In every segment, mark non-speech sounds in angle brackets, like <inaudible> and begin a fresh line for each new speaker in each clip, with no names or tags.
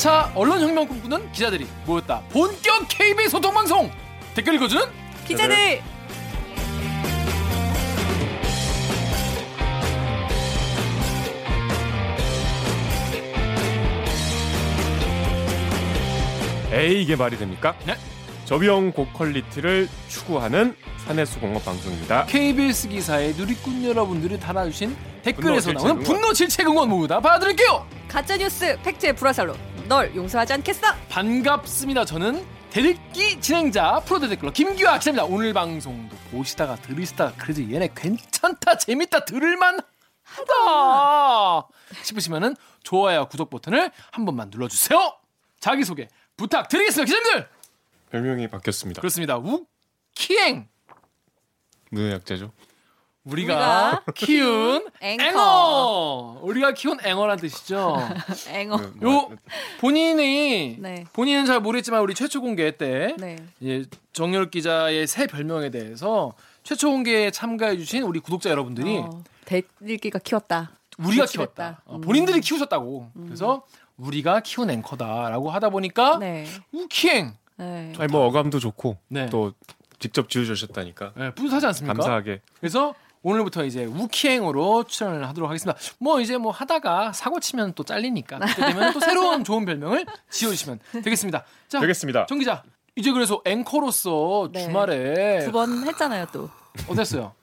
4차 언론혁명 꿈꾸는 기자들이 모였다. 본격 KBS 소통방송! 댓글 읽어주는
기자들
에이 이게 말이 됩니까?
네.
저비용 고퀄리티를 추구하는 산해수 공업 방송입니다.
KBS 기사에 누리꾼 여러분들이 달아주신 댓글에서
분노,
나오는
질책,
분노, 질책, 응원 모두 다 받아드릴게요!
가짜 뉴스 팩트의 불화살로 널 용서하지 않겠어
반갑습니다. 저는 대립기 진행자 프로 댓글러 김기화 기자입니다. 오늘 방송도 보시다가 들으시다가 그래도 얘네 괜찮다 재밌다 들을만 하다 싶으시면은 좋아요 구독 버튼을 한 번만 눌러주세요. 자기 소개 부탁드리겠습니다. 기자님들
별명이 바뀌었습니다.
그렇습니다. 우키행
무역자죠.
우리가,
우리가
키운
앵커.
앵어 우리가 키운 앵어란 뜻이죠. <laughs>
앵어
그 뭐,
요 본인이
네.
본인은 잘 모르겠지만 우리 최초 공개 때
네.
이제 정열 기자의 새 별명에 대해서 최초 공개에 참가해 주신 우리 구독자 여러분들이
어, 대일기가 키웠다
우리가. 키웠다. 어,
음.
본인들이 키우셨다고. 그래서 우리가 키운 앵커다라고 하다 보니까
네.
우키행.
네.
아니 뭐 어감도 좋고
네.
또 직접 지으셨다니까
네, 뿌듯하지 않습니까?
감사하게
그래서 오늘부터 이제 우키행으로 출연을 하도록 하겠습니다. 뭐 이제 뭐 하다가 사고 치면 또 잘리니까 그때 되면 또 새로운 좋은 별명을 지어주시면 되겠습니다. 자,
되겠습니다.
정 기자. 이제 그래서 앵커로서
네.
주말에
두 번 했잖아요 또
어땠어요?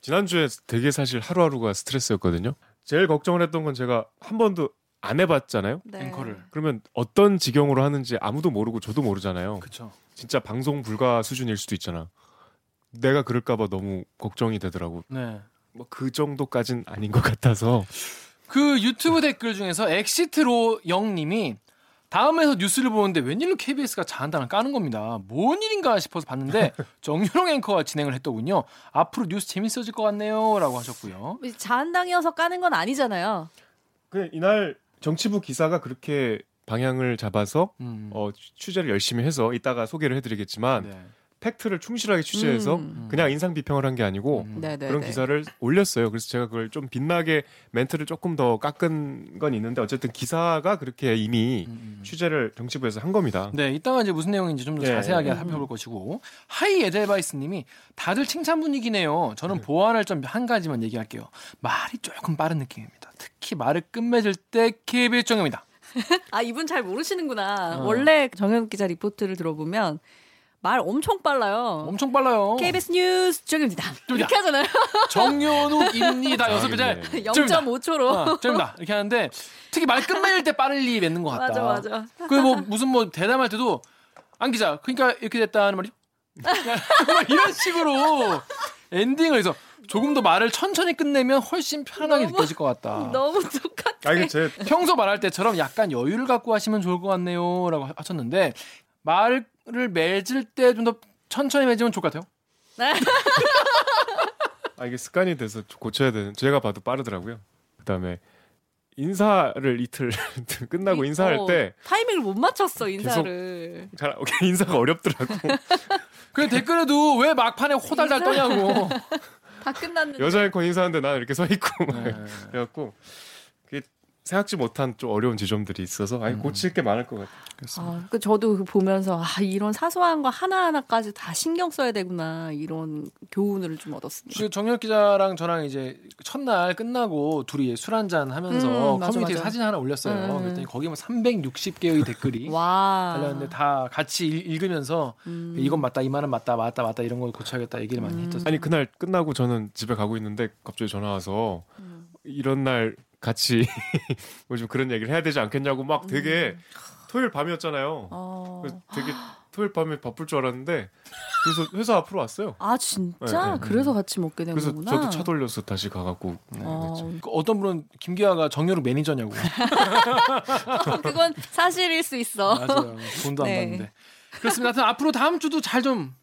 지난주에 되게 사실 하루하루가 스트레스였거든요. 제일 걱정을 했던 건 제가 한 번도 안 해봤잖아요.
네.
앵커를.
그러면 어떤 지경으로 하는지 아무도 모르고 저도 모르잖아요.
그렇죠.
진짜 방송 불가 수준일 수도 있잖아. 내가 그럴까봐 너무 걱정이 되더라고.
네.
뭐 그 정도까진 아닌 것 같아서
그 유튜브 댓글 중에서 엑시트로 영님이 다음에서 뉴스를 보는데 웬일로 KBS가 자한당을 까는 겁니다. 뭔 일인가 싶어서 봤는데 <laughs> 정유롱 앵커가 진행을 했더군요. 앞으로 뉴스 재밌어질 것 같네요라고 하셨고요.
자한당이어서 까는 건 아니잖아요
그 이날 정치부 기사가 그렇게 방향을 잡아서
음.
어, 취재를 열심히 해서 이따가 소개를 해드리겠지만
네.
팩트를 충실하게 취재해서
음.
그냥 인상 비평을 한 게 아니고
음.
네네
그런 기사를 올렸어요. 그래서 제가 그걸 좀 빛나게 멘트를 조금 더 깎은 건 있는데 어쨌든 기사가 그렇게 이미
음, 음.
취재를 정치부에서 한 겁니다.
네, 이따가 이제 무슨 내용인지 좀더
네.
자세하게
음.
살펴볼 것이고 하이 에델바이스님이 다들 칭찬 분위기네요. 저는 보완할 점 한 가지만 얘기할게요. 말이 조금 빠른 느낌입니다. 특히 말을 끝맺을 때 KBS 정입니다. <laughs>
아 이분 잘 모르시는구나
어.
원래 정현 기자 리포트를 들어보면 말 엄청 빨라요
엄청 빨라요.
KBS 뉴스 쪽입니다 이렇게 하잖아요 <laughs>
정연욱입니다. 여섯 글자.
아, 네.
0.5초로
어, 점입니다. 이렇게 하는데 특히 말 끝맺을 때 빨리 맺는 것 같다.
맞아 맞아
그뭐 무슨 뭐 대담할 때도 안 기자. 그러니까 이렇게 됐다는 말이 막 <laughs> 이런 식으로 엔딩을 해서 조금 더 말을 천천히 끝내면 훨씬 편안하게
너무-
느껴질 것 같다.
너무 똑같아
아 이게 제
평소 말할 때처럼 약간 여유를 갖고 하시면 좋을 것 같네요 라고 하셨는데 말을 맺을 때 좀 더 천천히 맺으면 좋을 것 같아요. <laughs>
아 이게 습관이 돼서 고쳐야 되는 제가 봐도 빠르더라고요. 그다음에 인사를 이틀 <laughs> 끝나고 인사할
어,
때
타이밍을 못 맞췄어 인사를
잘 <laughs> 인사가 어렵더라고.
그 댓글에도 왜 막판에 호달달 떠냐고.
다 끝났는데
여자 앵커 인사하는데 나는 이렇게 서 있고 막
네.
그래갖고 생각지 못한 좀 어려운 지점들이 있어서 아니 고칠 게 많을 것 같아요.
아, 그 저도 그 보면서 아 이런 사소한 거 하나 하나까지 다 신경 써야 되구나 이런 교훈을 좀 얻었습니다.
그 정혁 기자랑 저랑 이제 첫날 끝나고 둘이 술 한잔 하면서
음, 맞아,
커뮤니티에
맞아.
사진 하나 올렸어요.
음.
그랬더니 거기 뭐 360개의 댓글이 <laughs>
와.
달렸는데 다 같이 읽- 읽으면서
음.
이건 맞다, 이 말은 맞다, 맞다, 맞다 이런 거 고쳐야겠다 얘기를 많이
음.
했죠.
아니 그날 끝나고 저는 집에 가고 있는데 갑자기 전화 와서
음.
이런 날 같이 <laughs> 요즘 그런 얘기를 해야 되지 않겠냐고 막 되게 토요일 밤이었잖아요.
음. 어.
그래서 되게 토요일 밤에 바쁠 줄 알았는데 그래서 회사 앞으로 왔어요.
아 진짜
네, 네.
그래서 같이 먹게 된
그래서
거구나.
저도 차 돌려서 다시 가갖고
어,
그랬죠.
그 어떤 분은 김기아가 정유럽 매니저냐고. <laughs>
그건 사실일 수 있어.
맞아요. 돈도
네.
안 받는데. 그렇습니다. 하여튼 앞으로 다음 주도 잘좀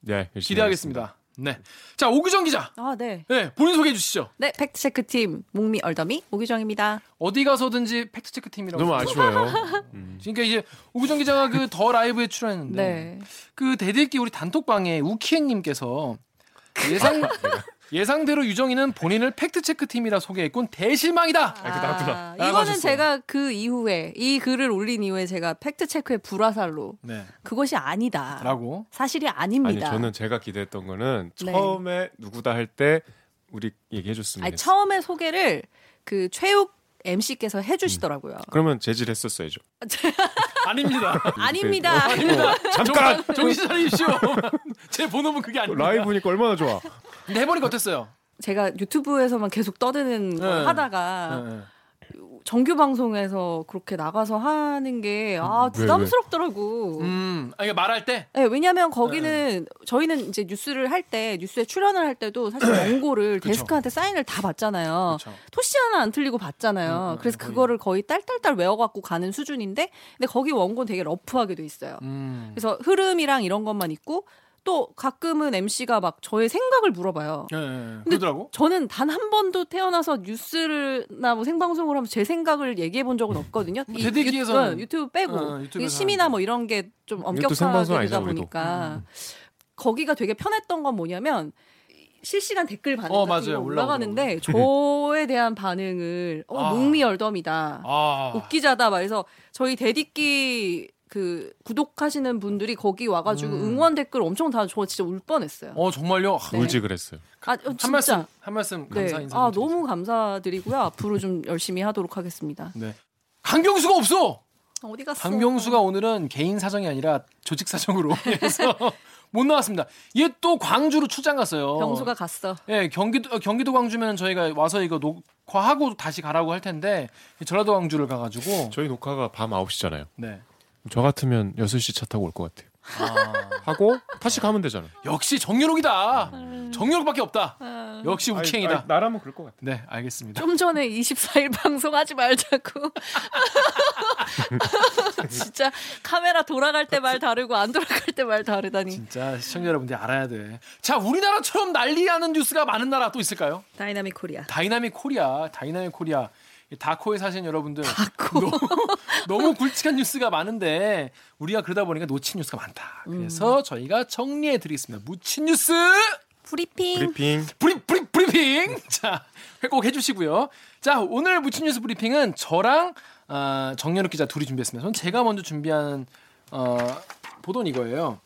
네,
기대하겠습니다. 네. 자, 오규정 기자.
아 네.
네, 본인 소개해 주시죠.
네 팩트체크 팀 목미 얼더미 오기정입니다.
어디 가서든지 팩트체크 팀이라고.
너무 아쉬워요. 음.
그러니까 이제 오규정 기자가 그 더 라이브에 출연했는데
네.
그 대들기 우리 단톡방에 우키행님께서 예상 예상대로 유정이는 본인을 팩트체크 팀이라 소개했군 대실망이다.
그 놔두라.
아,
라고
이거는. 제가 그 이후에 이 글을 올린 이후에 제가 팩트 체크의 불화살로
네.
그것이 아니다.
라고.
사실이
아니
아닙니다.
저는 제가 기대했던 거는
네.
처음에 누구다 할 때 우리 얘기해줬으면
아니,
했어.
처음에 소개를 그 최욱 MC께서 해주시더라고요.
그러면 재질했었어야죠. <laughs>
아닙니다. <laughs>
아닙니다.
아닙니다.
잠깐!
정- 정신 차리십시오. <laughs> 제 본업은 그게 아닙니다.
라이브니까 얼마나 좋아.
근데 해보니까 어땠어요?
제가 유튜브에서만 계속 떠드는 걸
네.
하다가
네, 네.
정규 방송에서 그렇게 나가서 하는 게 아,
왜,
부담스럽더라고.
음, 아니, 말할 때
네, 왜냐면 거기는 저희는 이제 뉴스를 할 때 뉴스에 출연을 할 때도 사실 <clears throat> 원고를. 데스크한테 사인을 다 받잖아요.
그렇죠.
토시 하나 안 틀리고 받잖아요.
음, 음,
그래서
거의.
그거를 거의 딸딸딸 외워갖고 가는 수준인데, 근데 거기 원고 는 되게 러프하게 돼 있어요.
음.
그래서 흐름이랑 이런 것만 있고 또 가끔은 MC가 막 저의 생각을 물어봐요.
예, 예, 예. 그러더라고.
저는 단 한 번도 태어나서 뉴스나 뭐 생방송을 하면서 제 생각을 얘기해 본 적은 없거든요. 이
대대기에서는.
유, 튜브 빼고
어,
이게 심의나 뭐 이런 게 좀 엄격하게 되다
아니죠, 우리도.
보니까 거기가 되게 편했던 건 뭐냐면 실시간 댓글 반응
어,
같은
맞아요.
거 올라가는데 <laughs> 저에 대한 반응을 어,
아.
목미열덤이다.
아.
웃기자다 말해서 저희 대디끼 그 구독하시는 분들이 거기 와가지고
음.
응원 댓글 엄청 다 저 진짜 울 뻔했어요.
어, 정말요? 아,
네.
울지 그랬어요.
아 어, 진짜.
한 말씀, 한 말씀
네.
감사 인사. 아좀
너무 감사드리고요. 앞으로 좀 열심히 하도록 하겠습니다.
네. 강병수가 없어.
어디 갔어?
강병수가 오늘은 개인 사정이 아니라 조직 사정으로 <laughs> 해서 못 나왔습니다. 얘 또 광주로 출장 갔어요.
병수가 갔어.
예, 경기도 어, 경기도 광주면 저희가 와서 이거 녹화하고 다시 가라고 할 텐데 전라도 광주를 가가지고
저희 녹화가 밤 9시잖아요.
네.
저 같으면 6시 차 타고 올 것 같아요.
아,
하고 다시 가면 되잖아.
역시 정연욱이다. 정연욱밖에 없다. 역시 우킹이다.
아니, 나라면 그럴 것 같아.
네, 알겠습니다.
좀 전에 24일 <laughs> 방송하지 말자고. <laughs> 진짜 카메라 돌아갈 때 말 다르고 안 돌아갈 때 말 다르다니.
진짜 시청자 여러분들이 알아야 돼. 자, 우리나라처럼 난리나는 뉴스가 많은 나라 또 있을까요?
다이나믹 코리아.
다이나믹 코리아, 다이나믹 코리아. 이 다코에 사신 여러분들 너무, <laughs> 너무 굵직한 뉴스가 많은데 우리가 그러다 보니까 놓친 뉴스가 많다. 그래서 저희가 정리해 드리겠습니다. 묻힌 뉴스
브리핑.
브리핑.
브리, 브리, 브리핑. <laughs> 자, 꼭 해주시고요. 자, 오늘 묻힌 뉴스 브리핑은 저랑 어, 정연욱 기자 둘이 준비했습니다. 전 제가 먼저 준비한 어, 보도는 이거예요.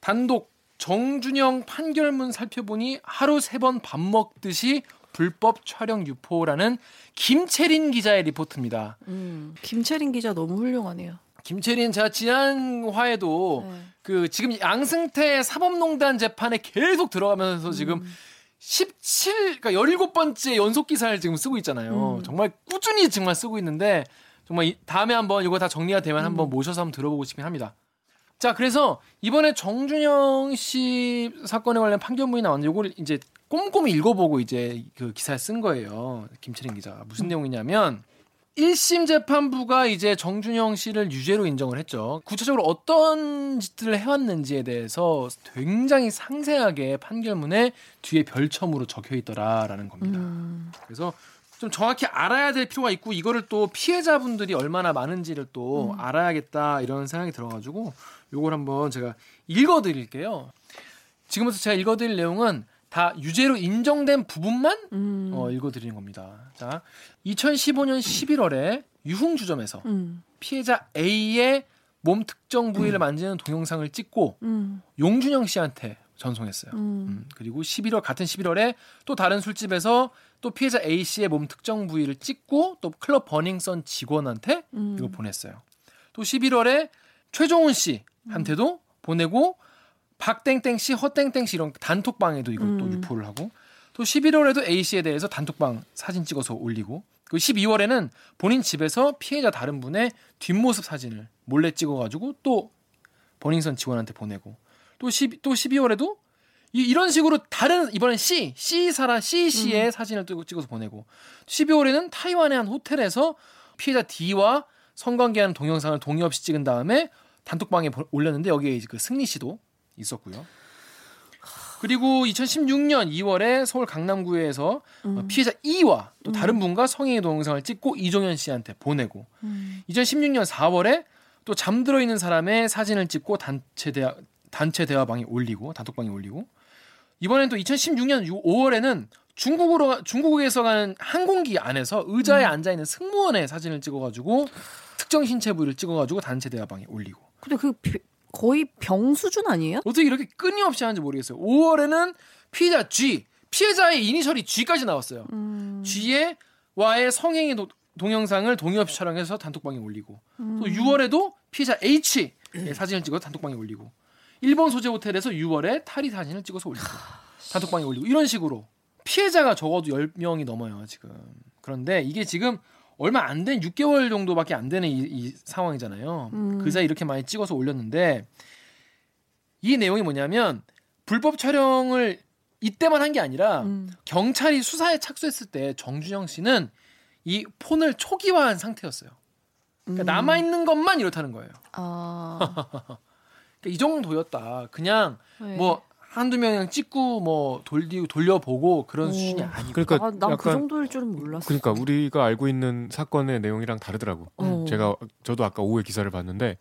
단독 정준영 판결문 살펴보니 하루 세 번 밥 먹듯이 불법 촬영 유포라는 김채린 기자의 리포트입니다.
음, 김채린 기자 너무 훌륭하네요.
김채린 제가 지난 화에도
네.
그 지금 양승태 사법농단 재판에 계속 들어가면서 지금 17 그러니까 17번째 연속 기사를 지금 쓰고 있잖아요.
음.
정말 꾸준히 정말 쓰고 있는데 정말 이- 다음에 한번 이거 다 정리가 되면 한번 모셔서 한번 들어보고 싶긴 합니다. 자, 그래서 이번에 정준영 씨 사건에 관련 판결문이 나왔는데 요거를 이제 꼼꼼히 읽어보고 이제 그 기사에 쓴 거예요. 김채린 기자가. 무슨 내용이냐면 1심 재판부가 이제 정준영 씨를 유죄로 인정을 했죠. 구체적으로 어떤 짓들을 해왔는지에 대해서 굉장히 상세하게 판결문에 뒤에 별첨으로 적혀 있더라라는 겁니다.
음,
그래서 좀 정확히 알아야 될 필요가 있고 이거를 또 피해자분들이 얼마나 많은지를 또 알아야겠다 이런 생각이 들어가지고 요걸 한번 제가 읽어드릴게요. 지금부터 제가 읽어드릴 내용은 다 유죄로 인정된 부분만
음,
어, 읽어드리는 겁니다. 자, 2015년 11월에 유흥주점에서
음,
피해자 A의 몸 특정 부위를 만지는 동영상을 찍고
음,
용준영 씨한테 전송했어요.
음,
음, 그리고 11월 같은 11월에 또 다른 술집에서 또 피해자 A 씨의 몸 특정 부위를 찍고 또 클럽 버닝썬 직원한테
음.
이거 보냈어요. 또 11월에 최종훈 씨한테도 보내고 박땡땡 씨, 허땡땡 씨 이런 단톡방에도 이걸 또
음.
유포를 하고 또 11월에도 A 씨에 대해서 단톡방 사진 찍어서 올리고 그 12월에는 본인 집에서 피해자 다른 분의 뒷모습 사진을 몰래 찍어가지고 또 버닝썬 직원한테 보내고 또 10, 또 12월에도 이, 이런 식으로 다른 이번엔 C C 사람 C 씨의 사진을 또 찍어서 보내고 12월에는 타이완의 한 호텔에서 피해자 D와 성관계하는 동영상을 동의 없이 찍은 다음에 단톡방에 보- 올렸는데 여기에 이제 그 승리 씨도 있었고요. 그리고 2016년 2월에 서울 강남구에서 어, 피해자 E와 또 다른 분과 성행위 동영상을 찍고 이종현 씨한테 보내고
음.
2016년 4월에 또 잠들어 있는 사람의 사진을 찍고 단체 대화 단체 대화방에 올리고 단톡방에 올리고 이번엔 또 2016년 5월에는 중국으로 중국에서 가는 항공기 안에서 의자에 앉아 있는 승무원의 사진을 찍어가지고 특정 신체 부위를 찍어가지고 단체 대화방에 올리고
근데 그 비- 거의 병 수준 아니에요?
어떻게 이렇게 끊임없이 하는지 모르겠어요. 5월에는 피해자 G 피해자의 이니셜이 G까지 나왔어요.
음.
G의 와의 성행위 도- 동영상을 동의 없이 촬영해서 단톡방에 올리고 또 6월에도 피해자 H의 사진을 찍어서 단톡방에 올리고 일본 소재 호텔에서 6월에 탈의 사진을 찍어서 올리고 단톡방에 올리고 이런 식으로 피해자가 적어도 10명이 넘어요 지금 그런데 이게 지금 얼마 안 된 6개월 정도밖에 안 되는 이, 이 상황이잖아요
음.
그 사이 이렇게 많이 찍어서 올렸는데 이 내용이 뭐냐면 불법 촬영을 이때만 한 게 아니라
음.
경찰이 수사에 착수했을 때 정준영 씨는 이 폰을 초기화한 상태였어요. 그러니까
음.
남아 있는 것만 이렇다는 거예요.
아. <laughs>
그러니까 이 정도였다. 그냥
네.
뭐 한두 명 그냥 찍고 뭐 돌리 돌려보고 그런
오.
수준이 아니고.
그러니까
아, 난그
약간
정도일 줄은 몰랐어.
그러니까 우리가 알고 있는 사건의 내용이랑 다르더라고.
어.
제가 저도 아까 오후에 기사를 봤는데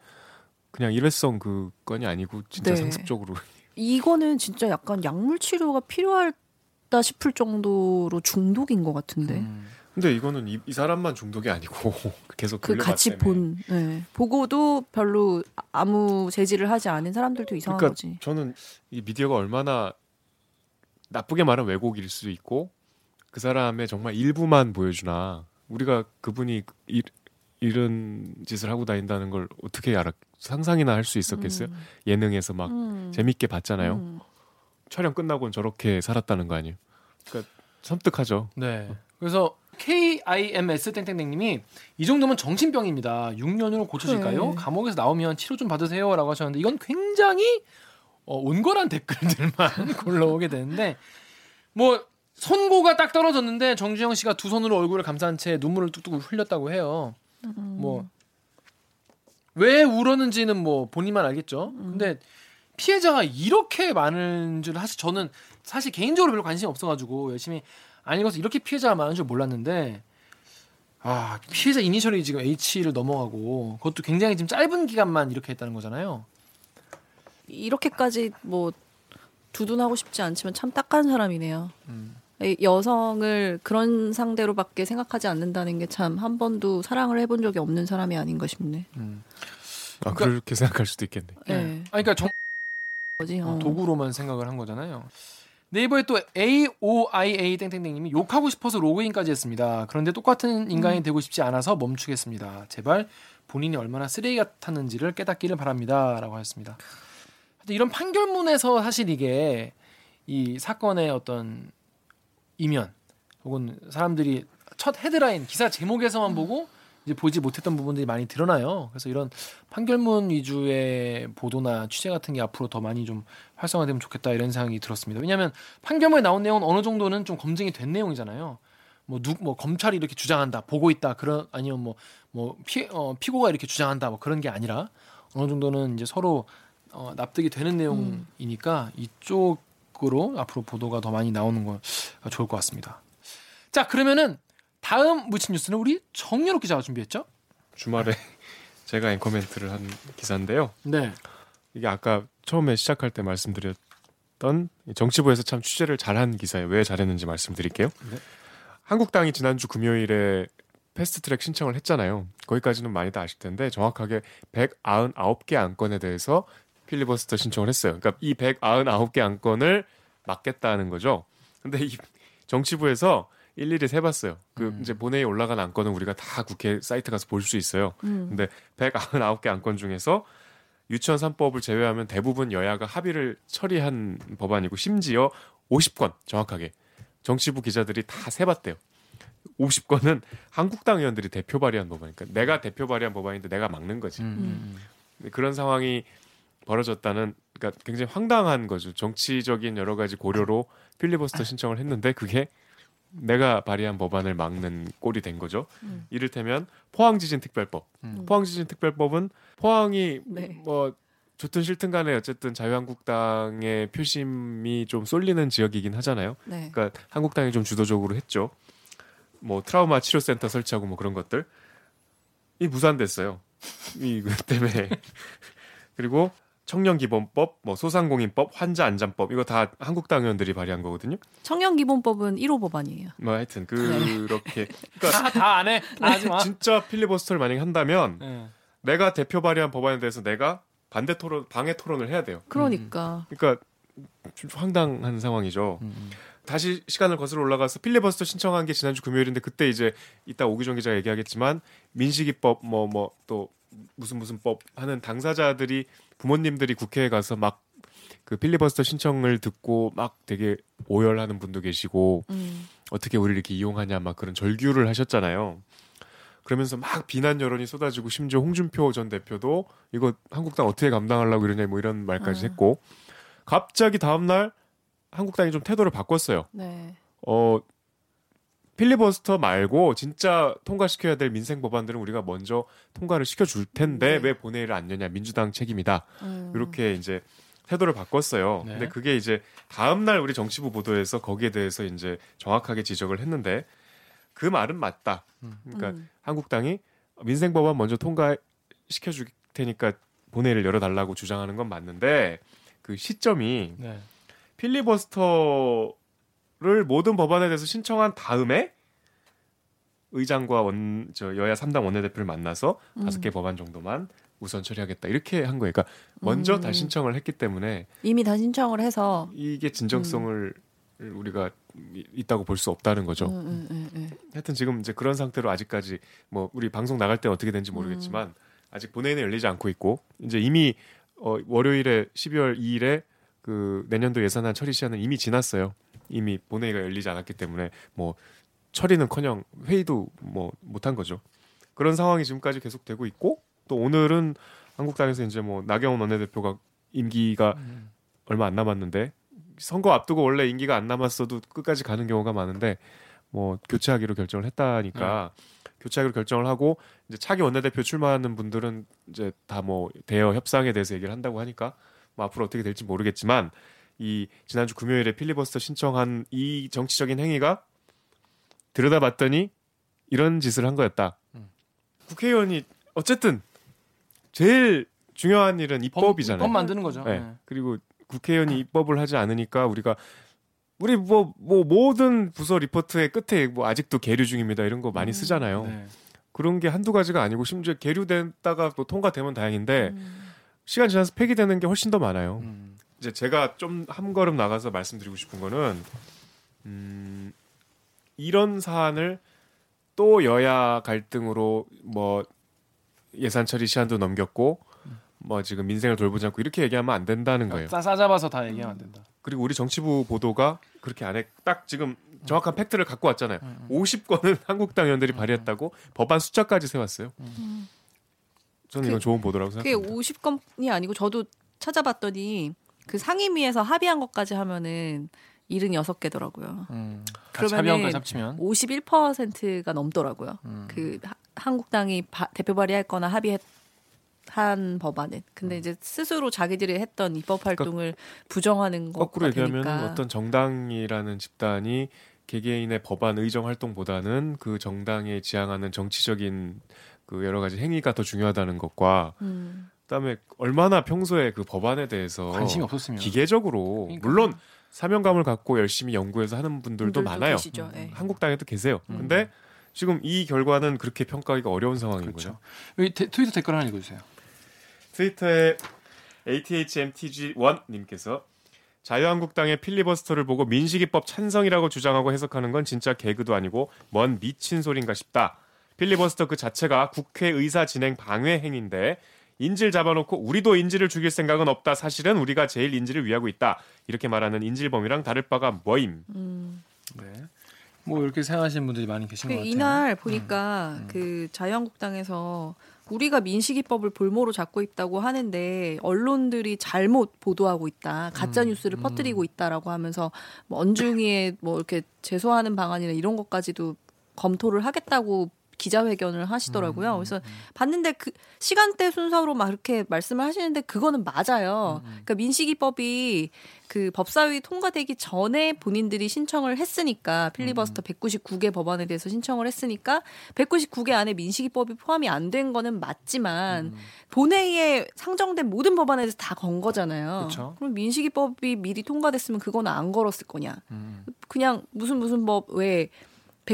그냥 일회성 그 건이 아니고 진짜
네.
상습적으로
이거는 진짜 약간 약물 치료가 필요하다 싶을 정도로 중독인 것 같은데.
음.
근데 이거는 이, 이 사람만 중독이 아니고 <laughs> 계속
그. 같이 본, 네. 보고도 별로 아무 제지를 하지 않은 사람들도 이상한
그러니까
거지.
저는 이 미디어가 얼마나 나쁘게 말하면 왜곡일 수도 있고 그 사람의 정말 일부만 보여주나 우리가 그분이 이, 이런 짓을 하고 다닌다는 걸 어떻게 알아 상상이나 할 수 있었겠어요
음.
예능에서 막
음.
재밌게 봤잖아요
음.
촬영 끝나고는 저렇게 살았다는 거 아니에요 그러니까 섬뜩하죠
네. 그래서 KIMS 땡땡땡님이 이 정도면 정신병입니다. 6년으로 고쳐질까요?
그래.
감옥에서 나오면 치료 좀 받으세요라고 하셨는데 이건 굉장히 어, 온건한 댓글들만 <laughs> 골라오게 되는데 뭐 손고가 딱 떨어졌는데 정주영 씨가 두 손으로 얼굴을 감싼 채 눈물을 뚝뚝 흘렸다고 해요. 뭐왜 울었는지는 뭐 본인만 알겠죠. 근데 피해자가 이렇게 많은 줄 사실 저는 사실 개인적으로 별로 관심이 없어가지고 열심히 안 읽어서 이렇게 피해자가 많은 줄 몰랐는데 아 피해자 이니셜이 지금 H를 넘어가고 그것도 굉장히 지금 짧은 기간만 이렇게 했다는 거잖아요.
이렇게까지 뭐 두둔하고 싶지 않지만 참 딱한 사람이네요.
음.
이 여성을 그런 상대로밖에 생각하지 않는다는 게 참 한 번도 사랑을 해본 적이 없는 사람이 아닌가 싶네.
음.
아
그러니까-
그렇게 생각할 수도 있겠네
네.
아니, 그러니까 정
거지. 어.
도구로만 생각을 한 거잖아요. 네이버에 또 AOIA 땡땡땡님이 욕하고 싶어서 로그인까지 했습니다. 그런데 똑같은 인간이 되고 싶지 않아서 멈추겠습니다. 제발 본인이 얼마나 쓰레기 같았는지를 깨닫기를 바랍니다라고 하셨습니다. 이런 판결문에서 사실 이게 이 사건의 어떤 이면 혹은 사람들이 첫 헤드라인 기사 제목에서만 보고 이제 보지 못했던 부분들이 많이 드러나요. 그래서 이런 판결문 위주의 보도나 취재 같은 게 앞으로 더 많이 좀 활성화되면 좋겠다 이런 생각이 들었습니다. 왜냐하면 판결문에 나온 내용은 어느 정도는 좀 검증이 된 내용이잖아요. 뭐 누 뭐 검찰이 이렇게 주장한다, 보고 있다, 그런 아니면 뭐 뭐 피 어, 피고가 이렇게 주장한다, 뭐 그런 게 아니라 어느 정도는 이제 서로 어, 납득이 되는 내용이니까 이쪽으로 앞으로 보도가 더 많이 나오는 거 좋을 것 같습니다. 자 그러면은 다음 무친 뉴스는 우리 정유롭 기자가 준비했죠?
주말에 <laughs> 제가 앵커멘트를 한 기사인데요
네.
이게 아까 처음에 시작할 때 말씀드렸던 정치부에서 참 취재를 잘한 기사예요. 왜 잘했는지 말씀드릴게요.
네.
한국당이 지난주 금요일에 패스트트랙 신청을 했잖아요. 거기까지는 많이들 아실 텐데 정확하게 199개 안건에 대해서 필리버스터 신청을 했어요. 그러니까 이 199개 안건을 막겠다는 거죠. 근데 이 정치부에서 일일이 세봤어요. 그
음.
이제 본회의 올라간 안건은 우리가 다 국회 사이트 가서 볼 수 있어요.
음.
근데 199개 안건 중에서 유치원 3법을 제외하면 대부분 여야가 합의를 처리한 법안이고 심지어 50건 정확하게 정치부 기자들이 다 세봤대요. 50건은 한국당 의원들이 대표 발의한 법안이니까 내가 대표 발의한 법안인데 내가 막는 거지.
음.
근데 그런 상황이 벌어졌다는 그러니까 굉장히 황당한 거죠. 정치적인 여러 가지 고려로 필리버스터 신청을 했는데 그게 내가 발의한 법안을 막는 꼴이 된 거죠.
음.
이를테면 포항지진 특별법.
음.
포항지진 특별법은 포항이
네.
뭐 좋든 싫든 간에 어쨌든 자유한국당의 표심이 좀 쏠리는 지역이긴 하잖아요.
네.
그러니까 한국당이 좀 주도적으로 했죠. 뭐 트라우마 치료센터 설치하고 뭐 그런 것들 이 무산됐어요. 이그 <laughs> 때문에 그리고 청년기본법, 뭐 소상공인법, 환자안전법 이거 다 한국당 의원들이 발의한 거거든요.
청년기본법은 1호 법안이에요.
뭐 하여튼
네.
그렇게 그러니까
다 안 해. 다 하지 마.
진짜 필리버스터를 만약에 한다면
예.
내가 대표 발의한 법안에 대해서 내가 반대 토론, 방해 토론을 해야 돼요.
그러니까
그러니까 좀 황당한 상황이죠.
음.
다시 시간을 거슬러 올라가서 필리버스터 신청한 게 지난주 금요일인데 그때 이제 이따 오기정 기자가 얘기하겠지만 민식이법 뭐 뭐 또 무슨 무슨 법 하는 당사자들이 부모님들이 국회에 가서 막 그 필리버스터 신청을 듣고 막 되게 오열하는 분도 계시고
음.
어떻게 우리를 이렇게 이용하냐 막 그런 절규를 하셨잖아요. 그러면서 막 비난 여론이 쏟아지고 심지어 홍준표 전 대표도 이거 한국당 어떻게 감당하려고 이러냐 뭐 이런 말까지
아.
했고 갑자기 다음 날 한국당이 좀 태도를 바꿨어요.
네.
어 필리버스터 말고 진짜 통과시켜야 될 민생 법안들은 우리가 먼저 통과를 시켜줄 텐데
네.
왜 본회의를 안 여냐 민주당 책임이다
음.
이렇게 이제 태도를 바꿨어요.
네.
근데 그게 이제 다음 날 우리 정치부 보도에서 거기에 대해서 이제 정확하게 지적을 했는데 그 말은 맞다. 그러니까
음.
한국당이 민생 법안 먼저 통과시켜 줄 테니까 본회의를 열어달라고 주장하는 건 맞는데 그 시점이
네.
필리버스터를 모든 법안에 대해서 신청한 다음에 의장과 원, 저 여야 3당 원내대표를 만나서
음.
다섯 개 법안 정도만 우선 처리하겠다 이렇게 한 거예요. 그러니까 먼저
음.
다 신청을 했기 때문에
이미 다 신청을 해서
이게 진정성을 우리가 이- 있다고 볼 수 없다는 거죠.
음, 음, 음, 음.
하여튼 지금 이제 그런 상태로 아직까지 뭐 우리 방송 나갈 때 어떻게 되는지 모르겠지만
음.
아직 본회의는 열리지 않고 있고 이제 이미 어, 월요일에 12월 2일에 그 내년도 예산안 처리 시한은 이미 지났어요. 이미 본회의가 열리지 않았기 때문에 뭐 처리는커녕 회의도 뭐 못한 거죠. 그런 상황이 지금까지 계속되고 있고 또 오늘은 한국당에서 이제 뭐 나경원 원내대표가 임기가
음.
얼마 안 남았는데 선거 앞두고 원래 임기가 안 남았어도 끝까지 가는 경우가 많은데 뭐 교체하기로 결정을 했다니까 교체하기로 결정을 하고 이제 차기 원내대표 출마하는 분들은 이제 다 뭐 대여 협상에 대해서 얘기를 한다고 하니까 뭐 앞으로 어떻게 될지 모르겠지만 이 지난주 금요일에 필리버스터 신청한 이 정치적인 행위가 들여다봤더니 이런 짓을 한 거였다.
음.
국회의원이 어쨌든 제일 중요한 일은 입법이잖아요.
법 만드는 거죠.
네.
네.
그리고 국회의원이 입법을 하지 않으니까 우리가 우리 뭐 뭐 모든 부서 리포트의 끝에 뭐 아직도 계류 중입니다 이런 거 많이
음.
쓰잖아요.
네.
그런 게 한두 가지가 아니고 심지어 계류됐다가 또 통과되면 다행인데
음.
시간 지나서 폐기되는 게 훨씬 더 많아요.
음.
이제 제가 좀 한 걸음 나가서 말씀드리고 싶은 거는 음, 이런 사안을 또 여야 갈등으로 뭐 예산 처리 시한도 넘겼고 뭐 지금 민생을 돌보지 않고 이렇게 얘기하면 안 된다는 거예요.
싸, 싸잡아서 다 얘기하면 안 된다.
그리고 우리 정치부 보도가 그렇게 안 해. 딱 지금 정확한 팩트를 갖고 왔잖아요.
음,
50건을 한국당 의원들이 발의했다고 법안 숫자까지 세웠어요.
음.
저는 이건
그-
좋은 보도라고
그게
생각합니다.
50건이 아니고 저도 찾아봤더니 그 상임위에서 합의한 것까지 하면은 76개더라고요.
음. 합치면
51%가 넘더라고요.
음.
그 하- 한국당이 바- 대표 발의했거나 합의한 법안은.
음.
근데 이제 스스로 자기들이 했던 입법 활동을 부정하는
거꾸로
것가
얘기하면
되니까.
어떤 정당이라는 집단이 개개인의 법안 의정 활동보다는 그 정당에 지향하는 정치적인 그 여러 가지 행위가 더 중요하다는 것과
음.
그다음에 얼마나 평소에 그 법안에 대해서
관심이 없었으면
기계적으로
그러니까.
물론 사명감을 갖고 열심히 연구해서 하는 분들도
분들도
많아요.
계시죠. 예.
한국당에도 계세요.
음.
근데 지금 이 결과는 그렇게 평가하기가 어려운 상황인
그렇죠.
거죠.
여기 데- 트위터 댓글 하나 읽어주세요.
트위터에 ATHMTG1님께서 자유한국당의 필리버스터를 보고 민식이법 찬성이라고 주장하고 해석하는 건 진짜 개그도 아니고 뭔 미친 소린가 싶다. 필리버스터 그 자체가 국회 의사 진행 방해 행위인데 인질 잡아놓고 우리도 인질을 죽일 생각은 없다. 사실은 우리가 제일 인질을 위하고 있다. 이렇게 말하는 인질범이랑 다를 바가 뭐임.
음.
네. 뭐 이렇게 생각하시는 분들이 많이 계신
그
것 같아요.
이날 보니까
음.
그 자유한국당에서 우리가 민식이법을 볼모로 잡고 있다고 하는데 언론들이 잘못 보도하고 있다, 가짜 뉴스를
음.
퍼뜨리고 있다라고 하면서 뭐 언중이에 뭐 이렇게 제소하는 방안이나 이런 것까지도 검토를 하겠다고 기자회견을 하시더라고요.
음,
그래서
음.
봤는데 그 시간대 순서로 막 이렇게 말씀을 하시는데 그거는 맞아요.
음, 음.
그러니까 민식이법이 그 법사위 통과되기 전에 본인들이 신청을 했으니까 필리버스터 199개 법안에 대해서 신청을 했으니까 199개 안에 민식이법이 포함이 안 된 거는 맞지만
음.
본회의에 상정된 모든 법안에 대해서 다 건 거잖아요.
그쵸.
그럼 민식이법이 미리 통과됐으면 그거는 안 걸었을 거냐?
음.
그냥 무슨 무슨 법왜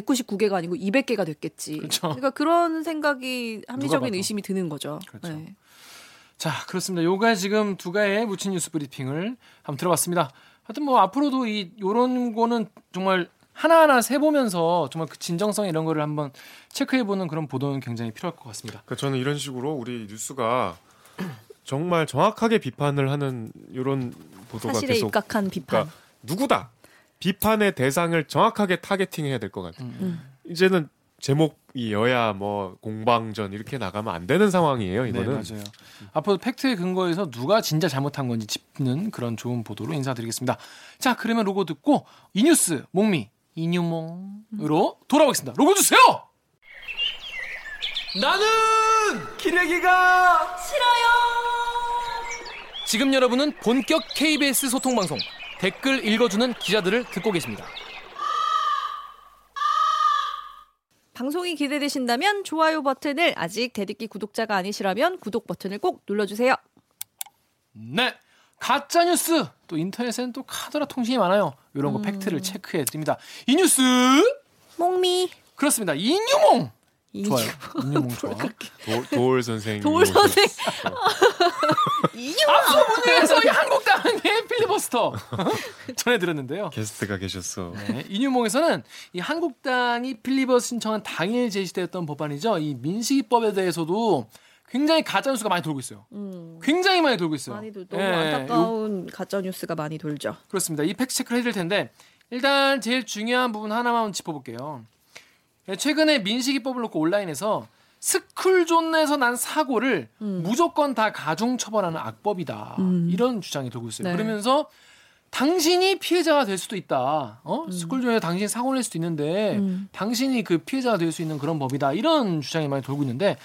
199개가 아니고 200개가 됐겠지.
그쵸.
그러니까 그런 생각이 합리적인. 의심이 드는 거죠.
그렇죠.
네.
자, 그렇습니다. 요가 지금 두 가의 묻힌 뉴스 브리핑을 한번 들어봤습니다. 하여튼 뭐 앞으로도 이 요런 거는 정말 하나하나 세 보면서 정말 그 진정성 이런 거를 한번 체크해 보는 그런 보도는 굉장히 필요할 것 같습니다.
그러니까 저는 이런 식으로 우리 뉴스가 정말 정확하게 비판을 하는 이런 보도가
사실에
계속
입각한 비판.
그러니까 누구다 비판의 대상을 정확하게 타겟팅해야 될 것 같아요.
음.
이제는 제목이 여야 뭐 공방전 이렇게 나가면 안 되는 상황이에요.
네,
이거는
맞아요. 앞으로 팩트에 근거해서 누가 진짜 잘못한 건지 짚는 그런 좋은 보도로 인사드리겠습니다. 자, 그러면 로고 듣고 이 뉴스 목미 이뉴몽으로 돌아오겠습니다. 로고 주세요. 나는 기레기가 싫어요. 지금 여러분은 본격 KBS 소통 방송 댓글 읽어주는 기자들을 듣고 계십니다.
방송이 기대되신다면 좋아요 버튼을 아직 대듣기 구독자가 아니시라면 구독 버튼을 꼭 눌러주세요.
네. 가짜 뉴스 또 인터넷에는 또 카더라 통신이 많아요. 이런 거 팩트를 체크해 드립니다. 이 뉴스
몽미.
그렇습니다. 이뉴몽
이-
좋아요. 이뉴몽 <laughs> 좋아.
도, 도올 선생
도울 선생.
앞서 문제에서 이 한국당의 필리버스터 <laughs> 전해 들었는데요.
게스트가 계셨어.
네, 이뉴몽에서는 이 한국당이 필리버스터 신청한 당일 제시되었던 법안이죠. 이 민식이법에 대해서도 굉장히 가짜 뉴스가 많이 돌고 있어요.
음,
굉장히 많이 돌고 있어요.
많이 돌 너무
예, 요-
안타까운 가짜 뉴스가 많이 돌죠.
그렇습니다. 이 팩트 체크를 해드릴 텐데 일단 제일 중요한 부분 하나만 짚어볼게요. 예, 최근에 민식이법을 놓고 온라인에서 스쿨존에서 난 사고를
음.
무조건 다 가중 처벌하는 악법이다
음.
이런 주장이 돌고 있어요.
네.
그러면서 당신이 피해자가 될 수도 있다. 어? 스쿨존에서 당신이 사고 낼 수도 있는데
음.
당신이 그 피해자가 될 수 있는 그런 법이다. 이런 주장이 많이 돌고 있는데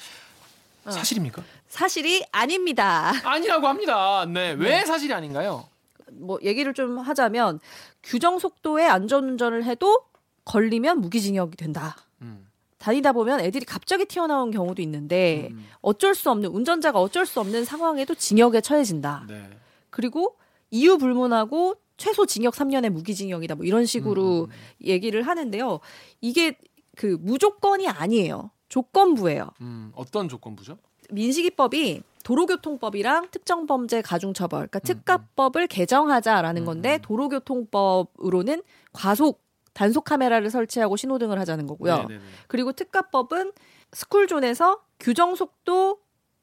어.
사실입니까?
사실이 아닙니다.
아니라고 합니다. 네, 왜 사실이 아닌가요?
뭐 얘기를 좀 하자면 규정 속도의 안전운전을 해도 걸리면 무기징역이 된다.
음.
다니다 보면 애들이 갑자기 튀어나온 경우도 있는데
음.
어쩔 수 없는 운전자가 어쩔 수 없는 상황에도 징역에 처해진다.
네.
그리고 이유 불문하고 최소 징역 3년의 무기징역이다. 뭐 이런 식으로
음, 음,
얘기를 하는데요. 이게 그 무조건이 아니에요. 조건부예요.
음, 어떤 조건부죠?
민식이법이 도로교통법이랑 특정범죄 가중처벌, 그러니까
음,
특가법을 개정하자라는
음,
건데
음.
도로교통법으로는 과속 단속 카메라를 설치하고 신호등을 하자는 거고요.
네, 네, 네.
그리고 특가법은 스쿨존에서 규정 속도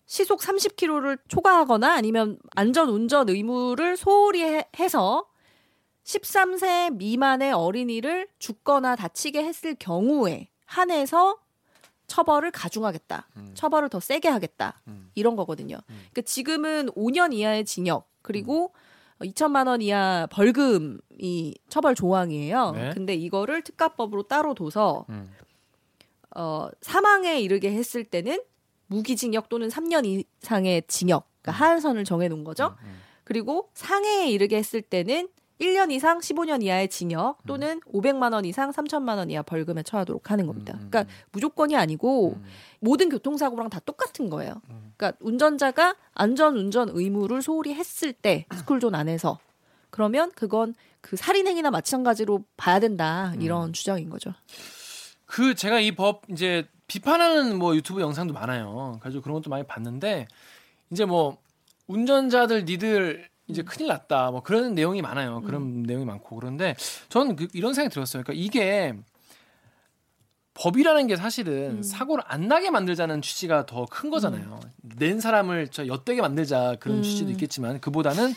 시속 30km를 초과하거나 아니면 안전 운전 의무를 소홀히 해- 해서 13세 미만의 어린이를 죽거나 다치게 했을 경우에 한해서 처벌을 가중하겠다.
음.
처벌을 더 세게 하겠다.
음.
이런 거거든요.
음.
그러니까 지금은 5년 이하의 징역 그리고 2천만 원 이하 벌금이 처벌 조항이에요.
네.
근데 이거를 특가법으로 따로 둬서
음.
어, 사망에 이르게 했을 때는 무기징역 또는 3년 이상의 징역, 그러니까 하한선을 정해 놓은 거죠.
음.
그리고 상해에 이르게 했을 때는 1년 이상 15년 이하의 징역 또는 500만 원 이상 3천만 원 이하 벌금에 처하도록 하는 겁니다.
음, 음,
그러니까 무조건이 아니고
음.
모든 교통사고랑 다 똑같은 거예요.
음.
그러니까 운전자가 안전 운전 의무를 소홀히 했을 때 <clears throat> 스쿨존 안에서 그러면 그건 그 살인 행위나 마찬가지로 봐야 된다 이런 주장인 거죠.
그 제가 이 법 이제 비판하는 뭐 유튜브 영상도 많아요. 가지고 그런 것도 많이 봤는데 이제 뭐 운전자들 니들 이제 큰일 났다 뭐 그런 내용이 많아요. 그런 내용이 많고 그런데 저는 그 이런 생각이 들었어요. 그러니까 이게 법이라는 게 사실은
음.
사고를 안 나게 만들자는 취지가 더 큰 거잖아요. 낸 사람을 저 엿되게 만들자 그런
음.
취지도 있겠지만 그보다는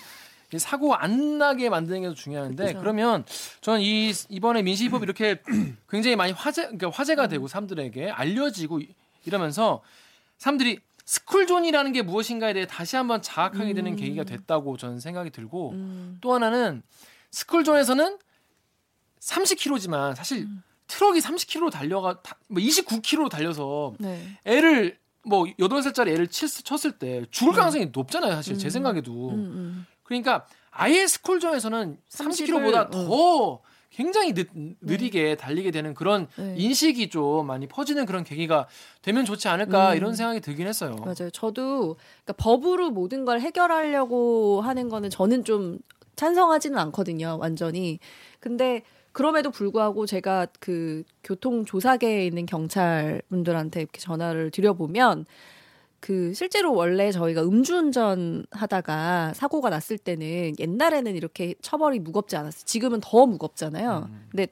이 사고 안 나게 만드는 게 더 중요한데
그쵸.
그러면 저는 이 이번에 민식이법 이렇게 <clears throat> 굉장히 많이 화제 그러니까 화제가 되고 사람들에게 알려지고 이- 이러면서 사람들이 스쿨존이라는 게 무엇인가에 대해 다시 한번 자각하게 되는
음.
계기가 됐다고 저는 생각이 들고
음.
또 하나는 스쿨존에서는 30km지만 사실 트럭이 30km 달려가 다- 뭐 29km 달려서
네.
애를 뭐 8살짜리 애를 칠, 쳤을 때 죽을 가능성이 높잖아요, 사실 제
음.
생각에도.
음, 음.
그러니까 아예 스쿨존에서는
30을,
30km보다
어.
더 굉장히 느, 느리게 달리게 되는 그런
네.
인식이 좀 많이 퍼지는 그런 계기가 되면 좋지 않을까
음.
이런 생각이 들긴 했어요.
맞아요. 저도 그러니까 법으로 모든 걸 해결하려고 하는 거는 저는 좀 찬성하지는 않거든요. 완전히. 근데 그럼에도 불구하고 제가 그 교통 조사계에 있는 경찰 분들한테 이렇게 전화를 드려보면 그 실제로 원래 저희가 음주운전 하다가 사고가 났을 때는 옛날에는 이렇게 처벌이 무겁지 않았어요. 지금은 더 무겁잖아요.
음.
근데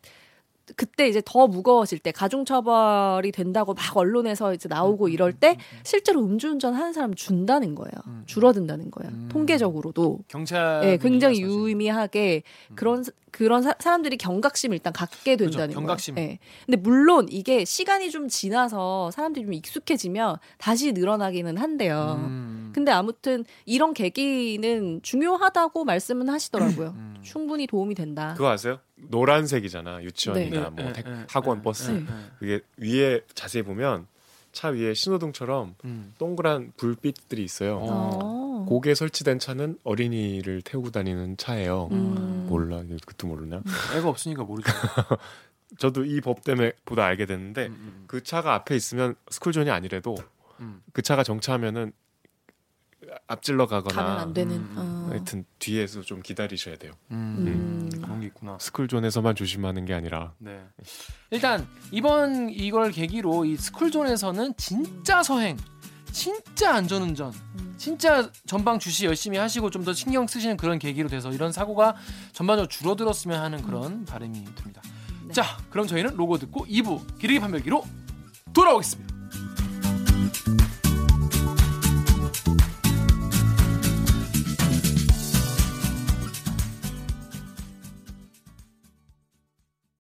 그때 이제 더 무거워질 때 가중처벌이 된다고 막 언론에서 이제 나오고
음,
이럴 때 실제로 음주운전 하는 사람 준다는 거예요.
음.
줄어든다는 거예요.
음.
통계적으로도.
경찰
예, 굉장히 유의미하게 그런 사- 그런 사, 람들이 경각심을 일단 갖게
그죠,
된다는
경각심.
거예요. 예. 근데 물론 이게 시간이 좀 지나서 사람들이 좀 익숙해지면 다시 늘어나기는 한데요.
음.
근데 아무튼 이런 계기는 중요하다고 말씀은 하시더라고요.
음.
충분히 도움이 된다.
그거 아세요? 노란색이잖아 유치원이나
네.
뭐
네,
택-
네,
학원
네,
버스
네, 네.
그게 위에 자세히 보면 차 위에 신호등처럼
음.
동그란 불빛들이 있어요.
어.
어.
고개 설치된 차는 어린이를 태우고 다니는 차예요.
음.
몰라, 그것도 모르냐?
애가 없으니까 모르죠. <laughs>
저도 이 법 때문에 보다 알게 됐는데
음,
그 차가 앞에 있으면 스쿨존이 아니래도
음.
그 차가 정차하면은 앞질러 가거나
가면 안 되는.
음.
어.
하여튼 뒤에서 좀 기다리셔야 돼요.
음.
음.
그런 게 있구나.
스쿨존에서만 조심하는 게 아니라
네. 일단 이번 이걸 계기로 이 스쿨존에서는 진짜 서행, 진짜 안전운전,
음.
진짜 전방 주시 열심히 하시고 좀 더 신경 쓰시는 그런 계기로 돼서 이런 사고가 전반적으로 줄어들었으면 하는 그런 바람이 듭니다.
네.
자, 그럼 저희는 로고 듣고 2부 기르기 판별기로 돌아오겠습니다.